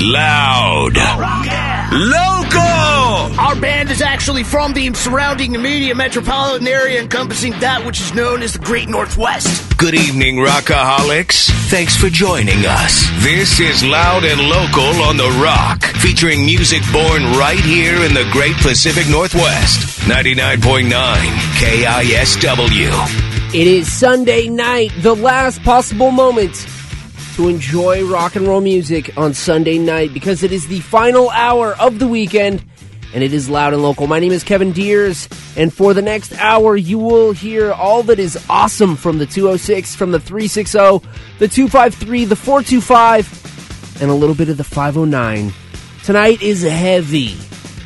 Loud. Local. Our band is actually from the surrounding immediate metropolitan area encompassing that which is known as the Great Northwest. Good evening, Rockaholics. Thanks for joining us. This is Loud and Local on The Rock, featuring music born right here in the Great Pacific Northwest. 99.9 KISW. It is Sunday night, the last possible moment to enjoy rock and roll music on Sunday night because it is the final hour of the weekend and it is loud and local. My name is Kevin Deers, and for the next hour, you will hear all that is awesome from the 206, from the 360, the 253, the 425, and a little bit of the 509. Tonight is heavy.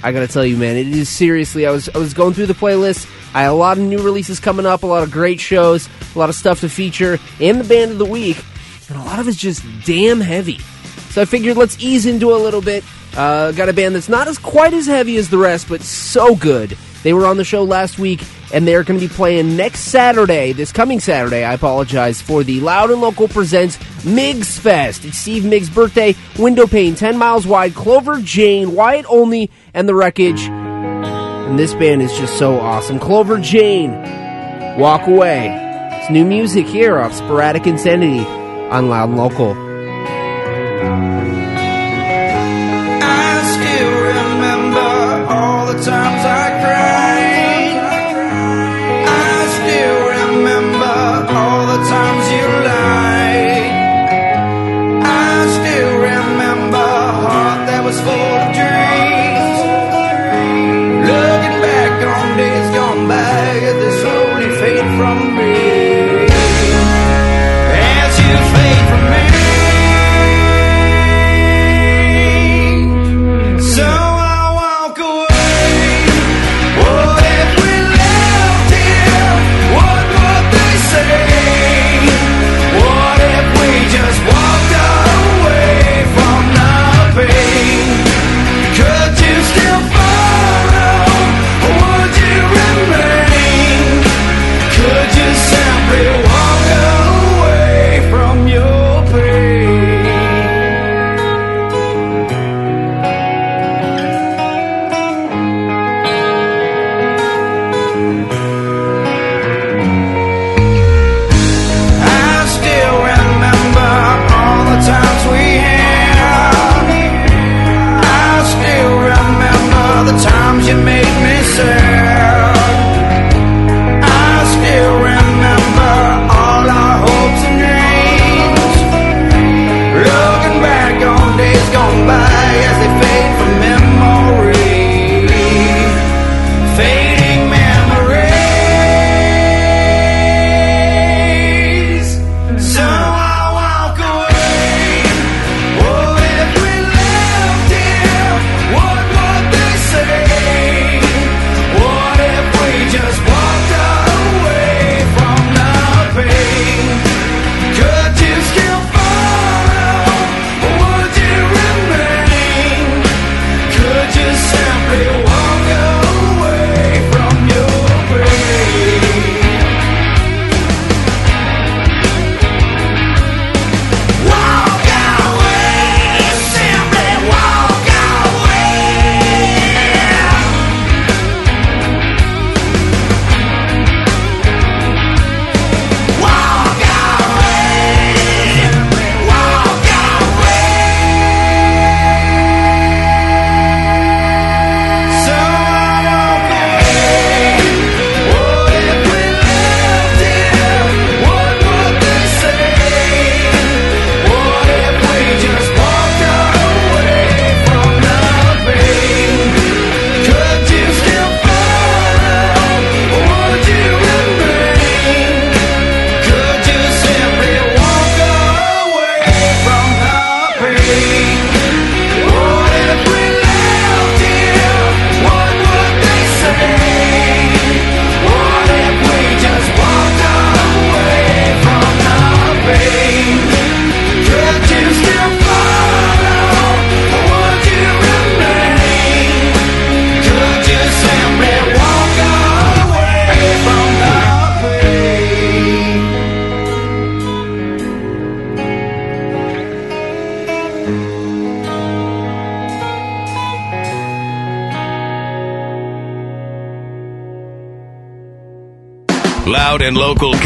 I gotta tell you, man, it is seriously. I was I was going through the playlist. I had a lot of new releases coming up, a lot of great shows, a lot of stuff to feature, and the band of the week, and a lot of it's just damn heavy. So I figured let's ease into a little bit. Uh, got a band that's not as quite as heavy as the rest, but so good. They were on the show last week, and they're going to be playing next Saturday, this coming Saturday, I apologize, for the Loud and Local Presents Migs Fest. It's Steve Migs' birthday, Window Pane, 10 miles wide, Clover Jane, Wyatt Only, and The Wreckage. And this band is just so awesome. Clover Jane, Walk Away. It's new music here off Sporadic Insanity on Loud and Local.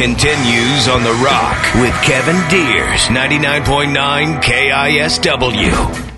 Continues on The Rock with Kevin Deers, 99.9 KISW.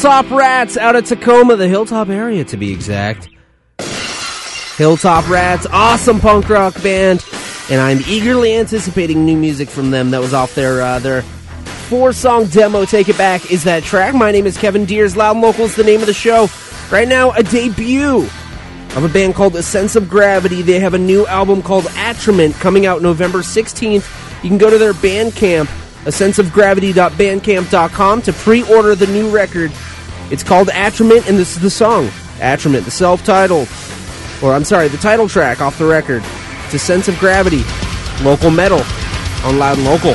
Hilltop Rats out of Tacoma, the Hilltop area to be exact. Hilltop Rats, awesome punk rock band, and I'm eagerly anticipating new music from them. That was off their uh, their four song demo. Take it back is that track. My name is Kevin Deers. Loud and Local is the name of the show. Right now, a debut of a band called A Sense of Gravity. They have a new album called Atrament coming out November 16th. You can go to their Bandcamp, a senseofgravity.bandcamp.com to pre-order the new record. It's called Atrament, and this is the song. Atrament, the self-titled, or I'm sorry, the title track off the record. It's A Sense of Gravity, local metal on Loud and Local.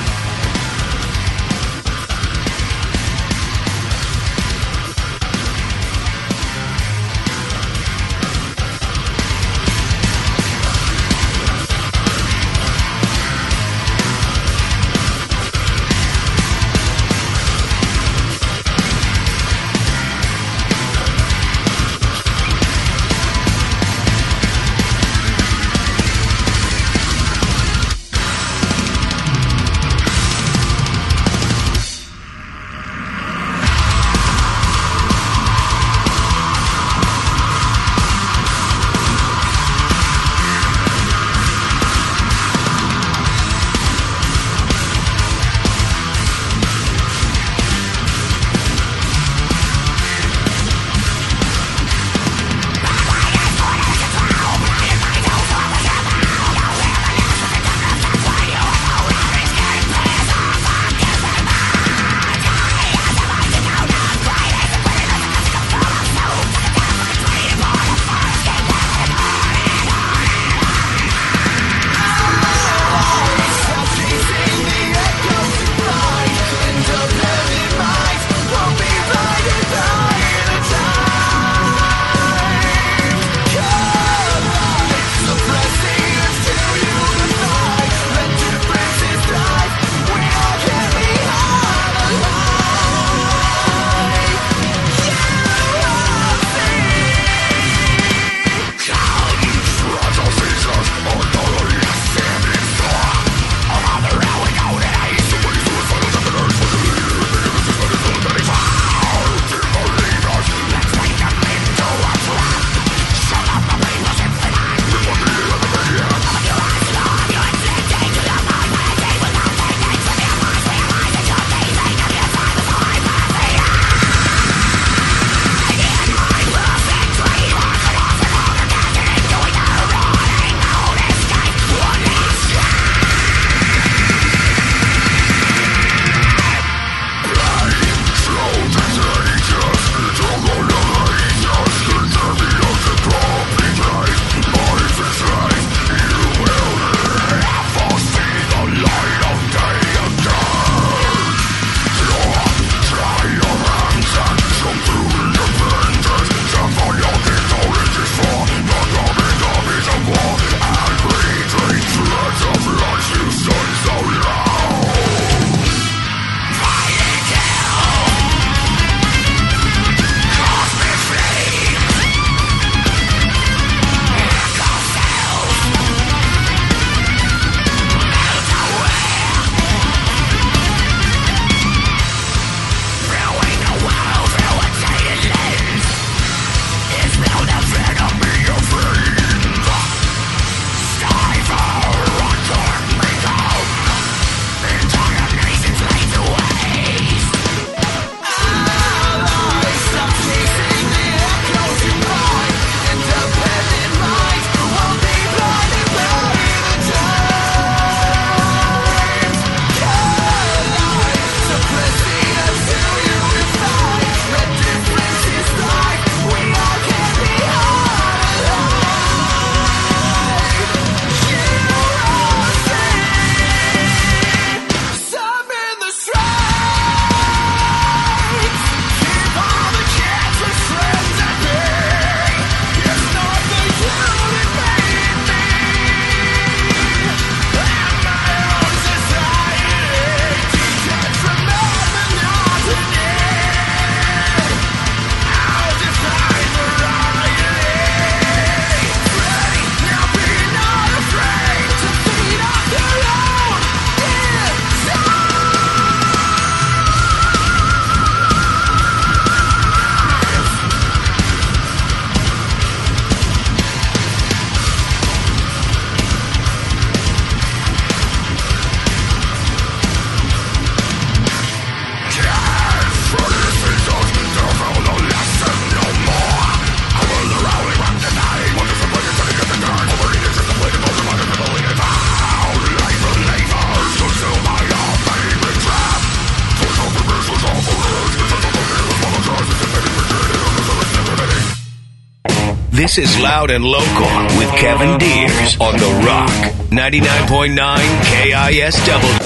This is Loud and Local with Kevin Deers on The Rock. 99.9 KISW.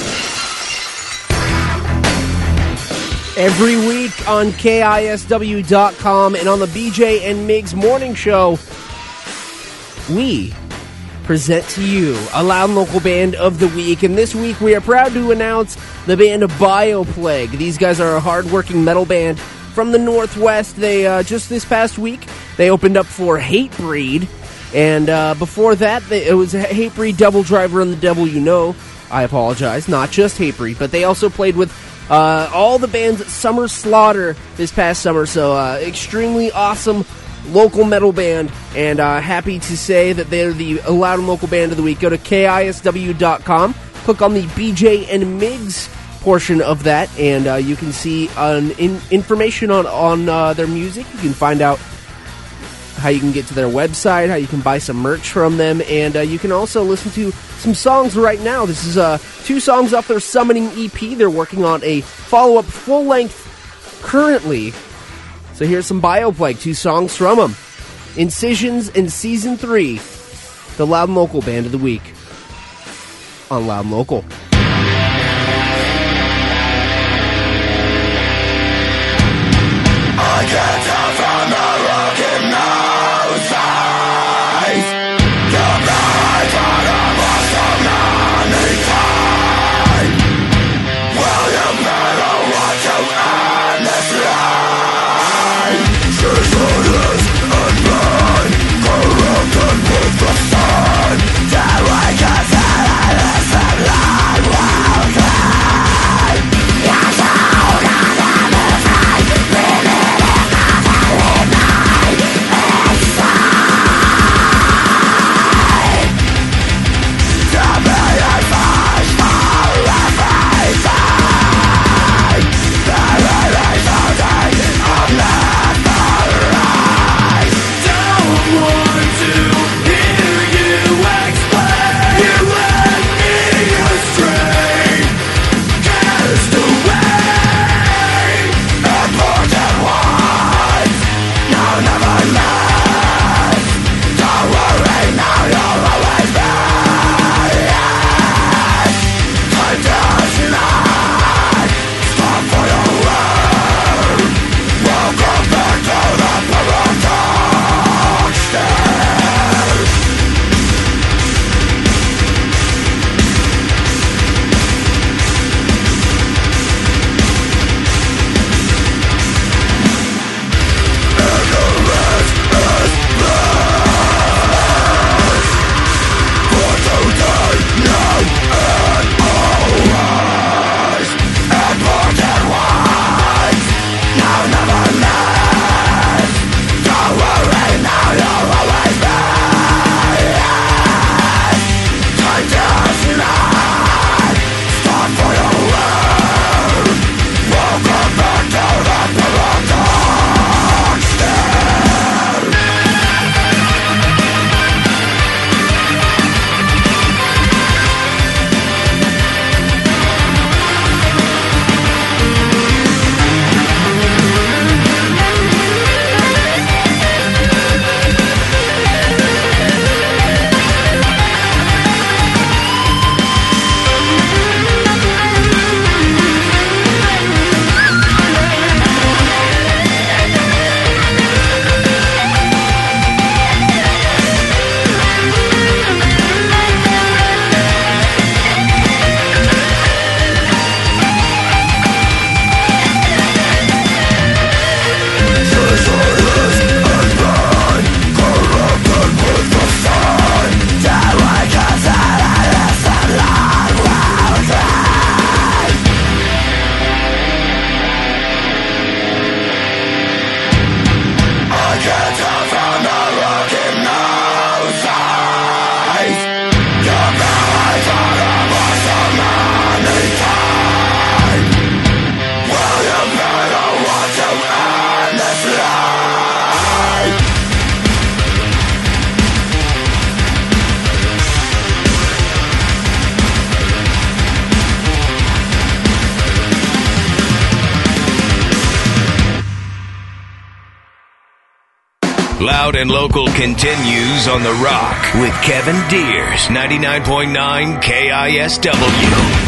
Every week on KISW.com and on the BJ and Migs Morning Show, we present to you a loud and local band of the week. And this week we are proud to announce the band Bioplague. These guys are a hardworking metal band from the Northwest. They uh, just this past week they opened up for Hatebreed, and uh, before that it was Hatebreed, Double Driver, and the Devil You Know. I apologize, not just Hatebreed, but they also played with uh, all the bands at Summer Slaughter this past summer. So uh, extremely awesome local metal band, and uh, happy to say that they're the loud and local band of the week. Go to kisw.com, click on the BJ and Migs portion of that, and uh, you can see um, in, information on on uh, their music. You can find out how you can get to their website, how you can buy some merch from them, and uh, you can also listen to some songs right now. This is uh, two songs off their Summoning EP. They're working on a follow up full length currently. So here's some Bioplague, two songs from them Incisions in Season 3, the Loud and Local Band of the Week on Loud and Local. Loud and Local continues on The Rock with Kevin Deers, 99.9 KISW.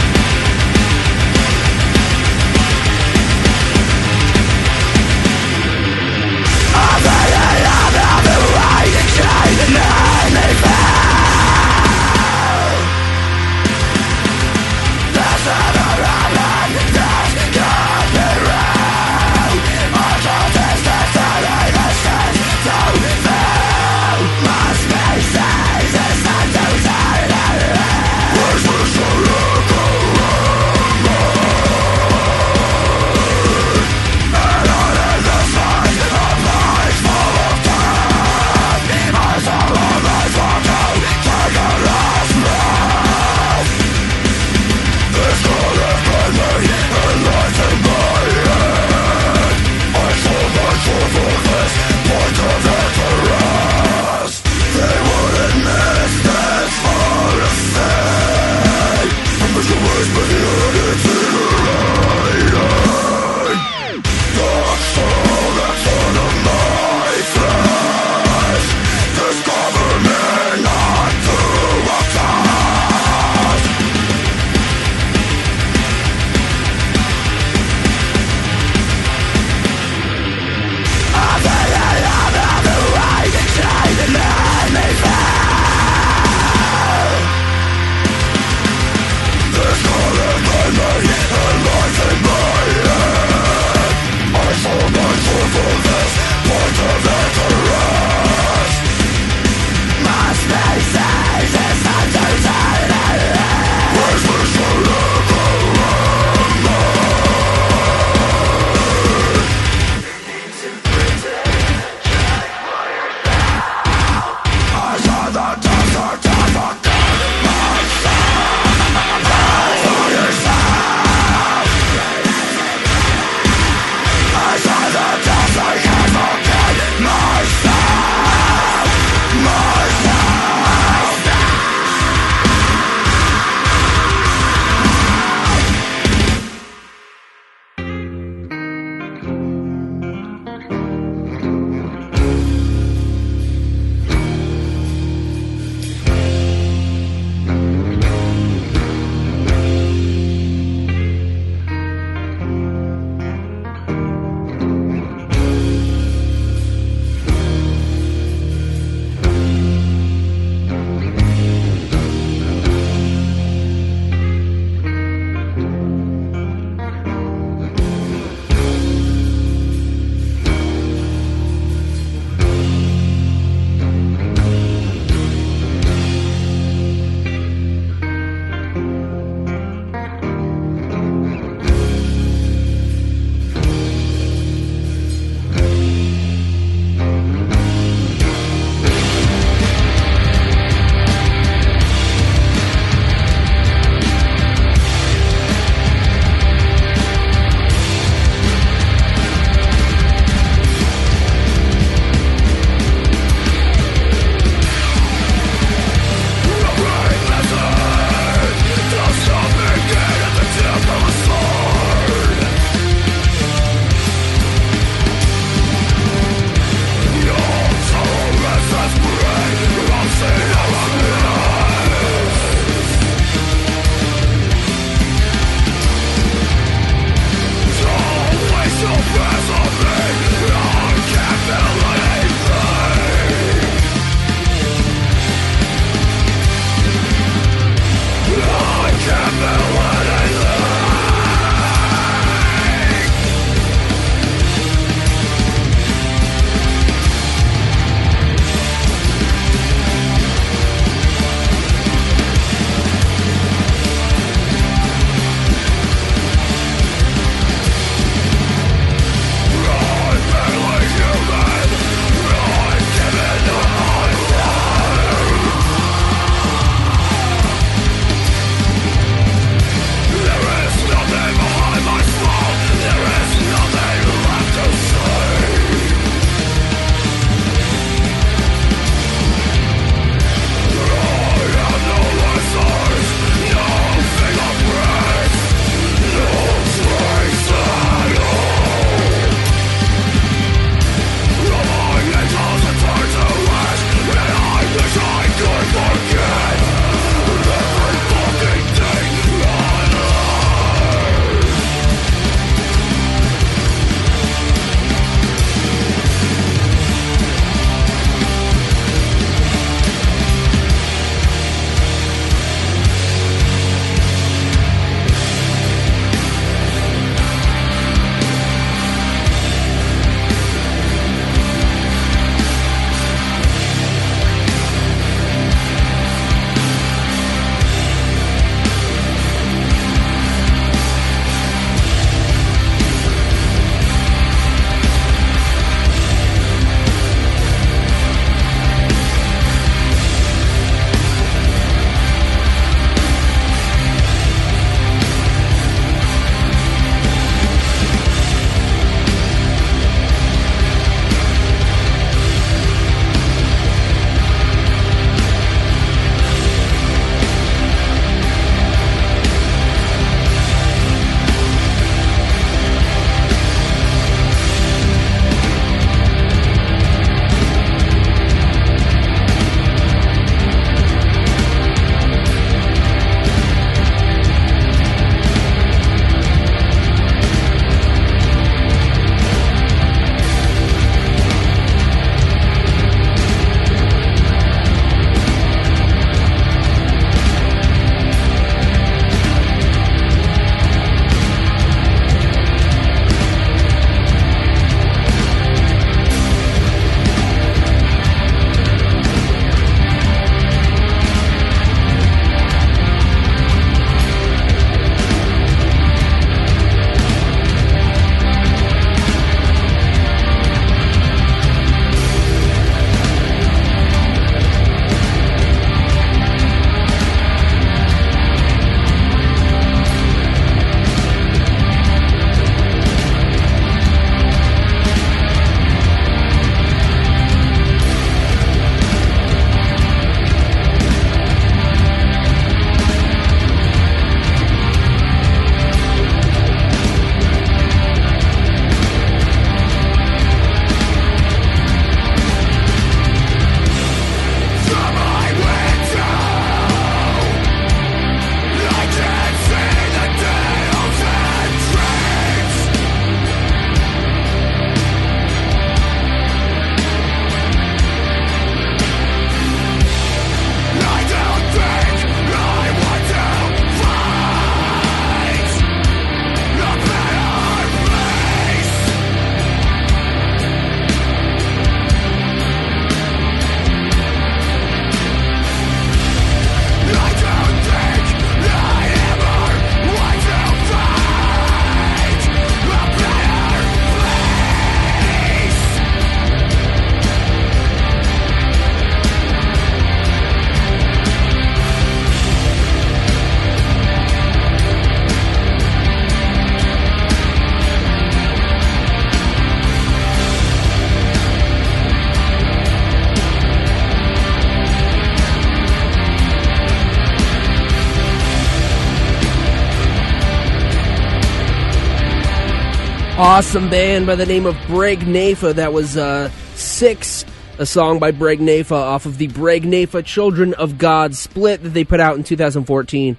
Awesome band by the name of Breg Nafa. That was uh, Six, a song by Breg Nafa off of the Breg Nafa Children of God split that they put out in 2014.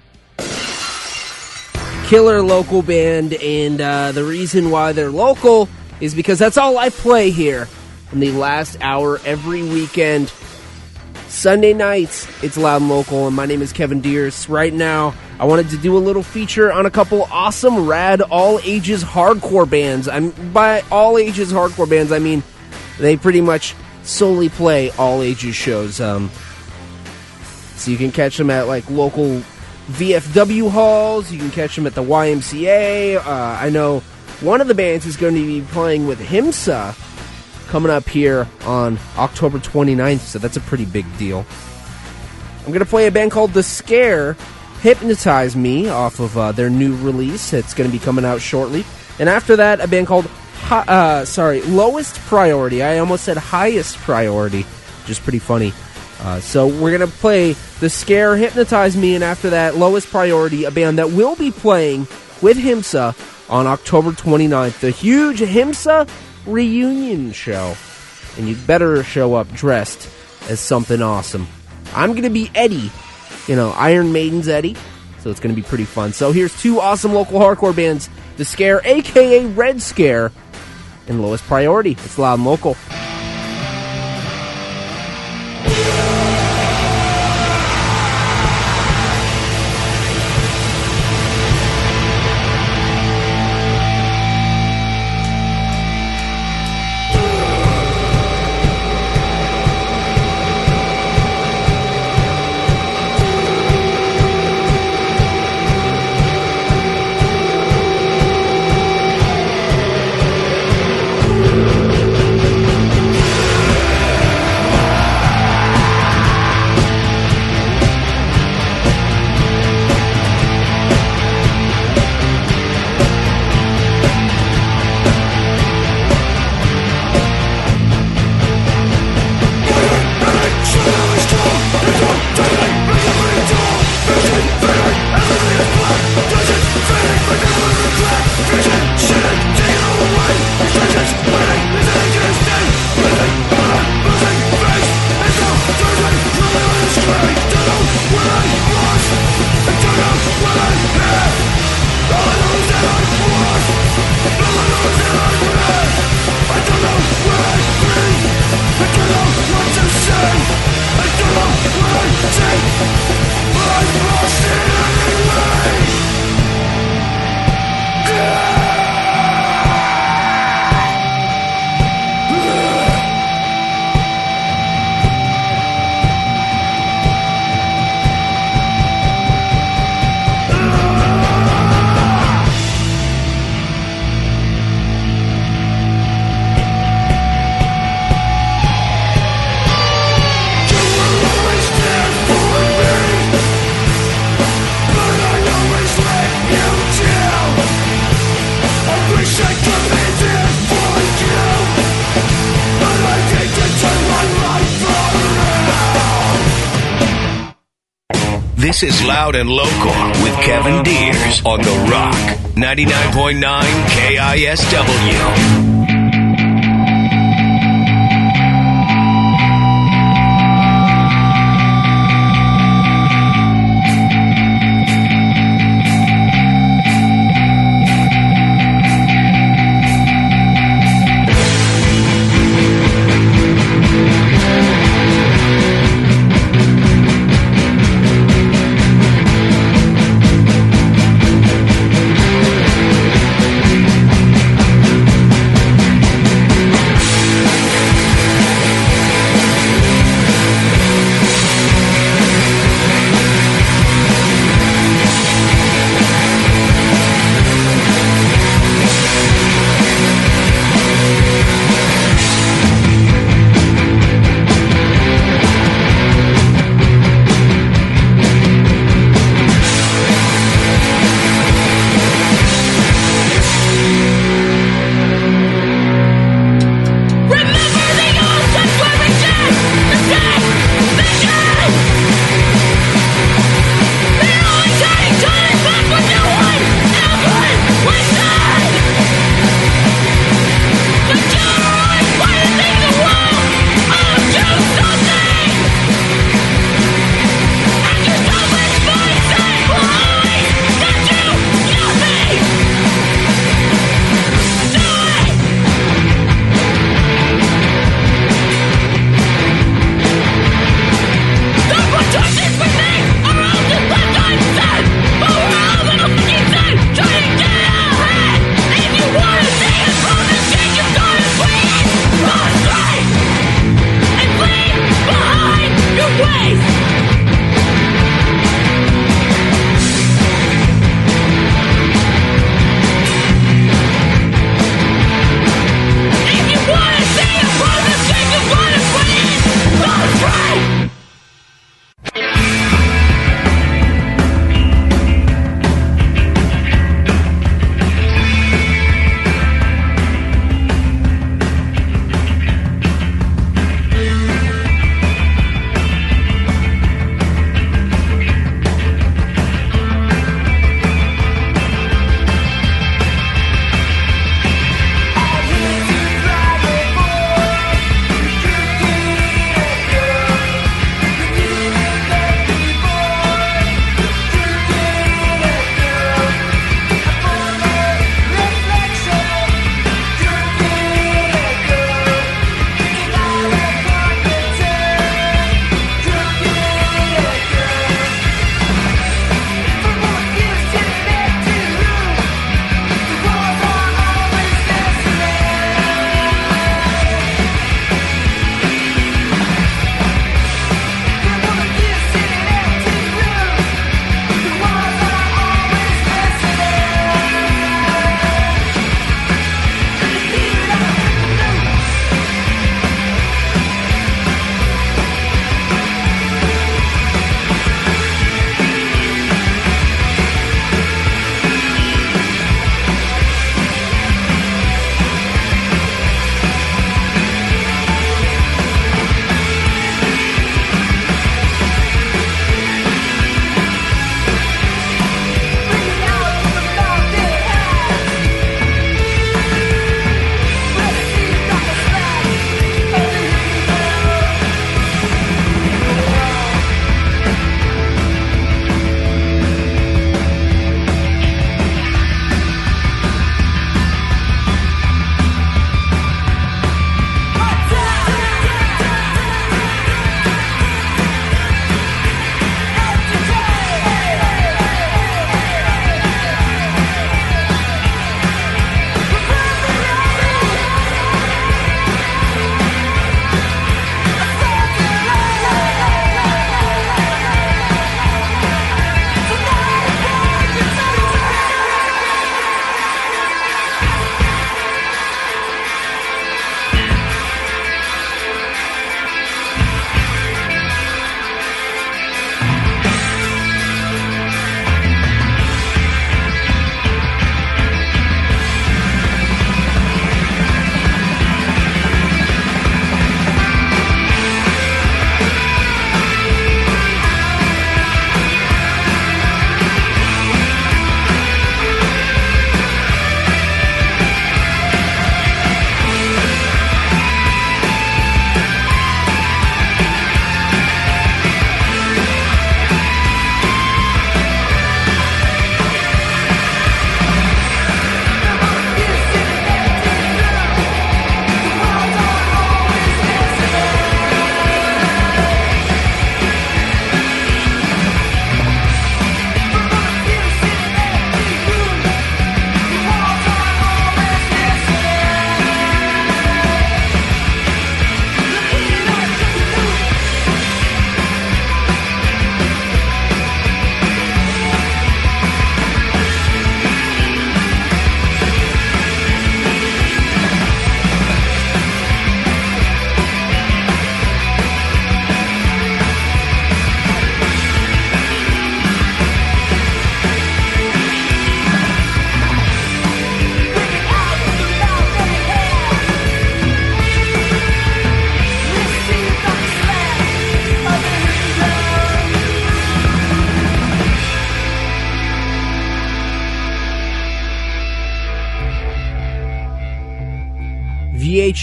Killer local band, and uh, the reason why they're local is because that's all I play here in the last hour every weekend. Sunday nights, it's loud and local, and my name is Kevin Deers. Right now, I wanted to do a little feature on a couple awesome, rad, all ages hardcore bands. I'm by all ages hardcore bands, I mean they pretty much solely play all ages shows. Um, so you can catch them at like local VFW halls. You can catch them at the YMCA. Uh, I know one of the bands is going to be playing with Himsa coming up here on October 29th, so that's a pretty big deal. I'm going to play a band called The Scare, Hypnotize Me, off of uh, their new release. It's going to be coming out shortly. And after that, a band called, Hi- uh, sorry, Lowest Priority. I almost said Highest Priority, which is pretty funny. Uh, so we're going to play The Scare, Hypnotize Me, and after that, Lowest Priority, a band that will be playing with Himsa on October 29th. The huge Himsa reunion show. And you better show up dressed as something awesome. I'm going to be Eddie, you know, Iron Maiden's Eddie. So it's going to be pretty fun. So here's two awesome local hardcore bands The Scare, aka Red Scare, and Lowest Priority. It's loud and local. This is Loud and Local with Kevin Deers on The Rock 99.9 KISW.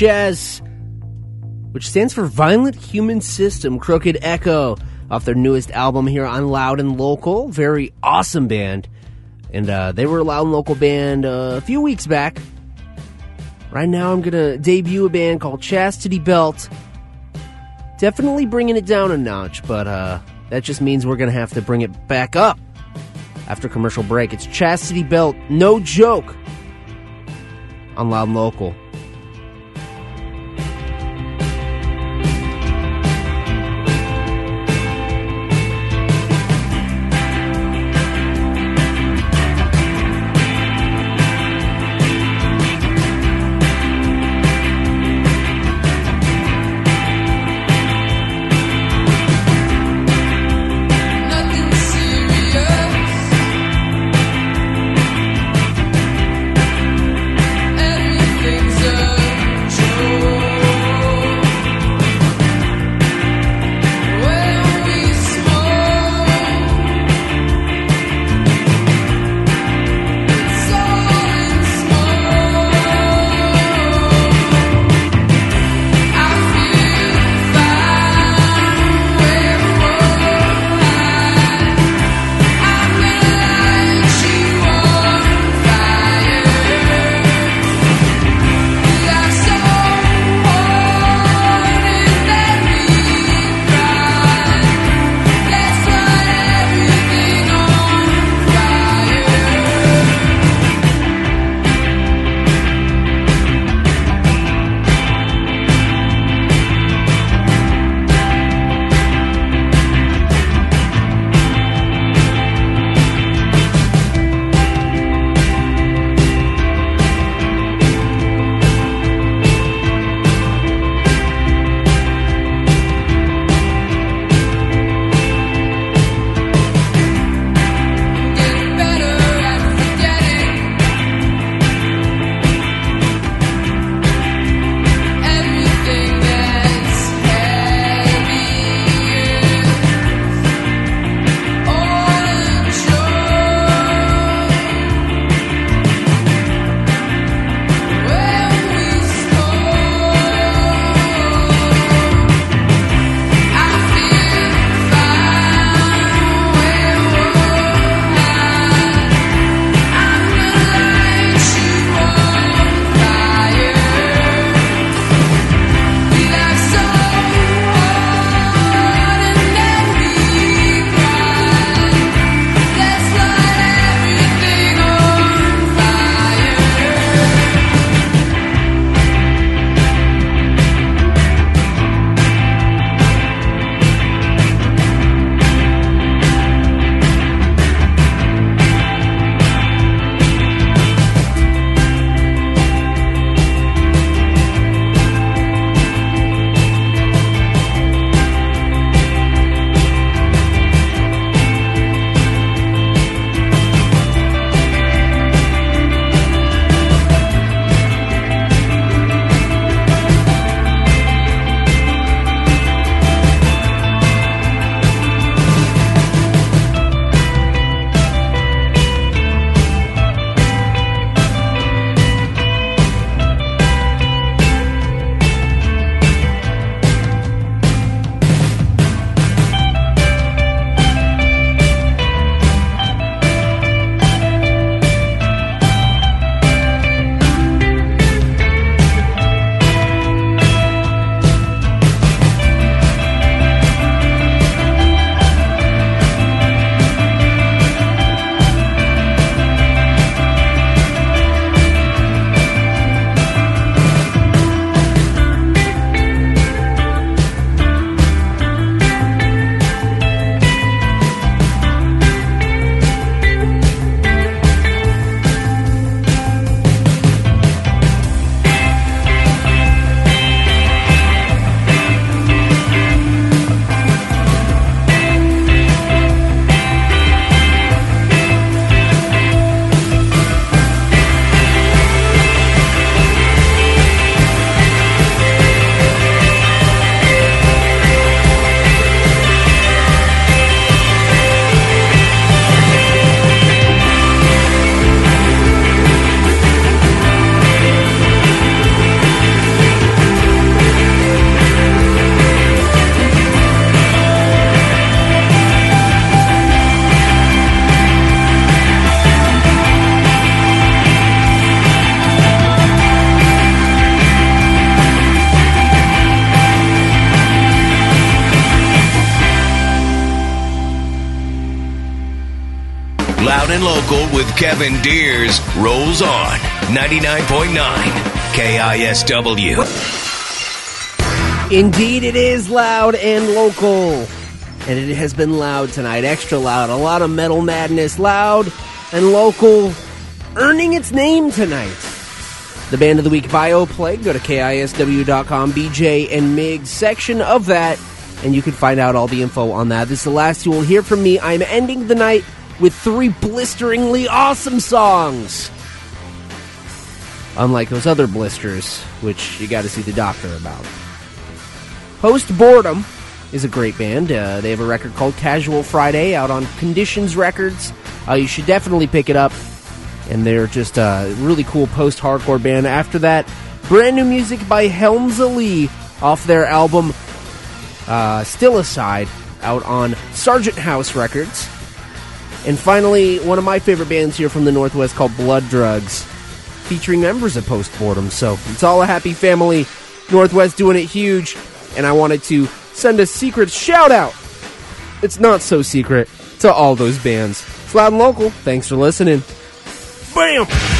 VHS, which stands for Violent Human System, Crooked Echo, off their newest album here on Loud and Local. Very awesome band. And uh, they were a Loud and Local band uh, a few weeks back. Right now, I'm going to debut a band called Chastity Belt. Definitely bringing it down a notch, but uh, that just means we're going to have to bring it back up after commercial break. It's Chastity Belt, no joke, on Loud and Local. Local with Kevin Deers rolls on 99.9 KISW. Indeed, it is loud and local. And it has been loud tonight, extra loud. A lot of metal madness, loud and local, earning its name tonight. The Band of the Week bio play, go to KISW.com, BJ and Mig section of that, and you can find out all the info on that. This is the last you will hear from me. I'm ending the night with three blisteringly awesome songs. Unlike those other blisters, which you got to see the doctor about. Post Boredom is a great band. Uh, they have a record called Casual Friday out on Conditions Records. Uh, you should definitely pick it up. And they're just a really cool post hardcore band. After that, brand new music by Helms Alee off their album uh, Stillicide out on Sargent House Records. And finally, one of my favorite bands here from the Northwest called Blood Drugs, featuring members of Post Boredom. So it's all a happy family. Northwest doing it huge. And I wanted to send a secret shout out. It's not so secret to all those bands. It's loud and local. Thanks for listening. Bam!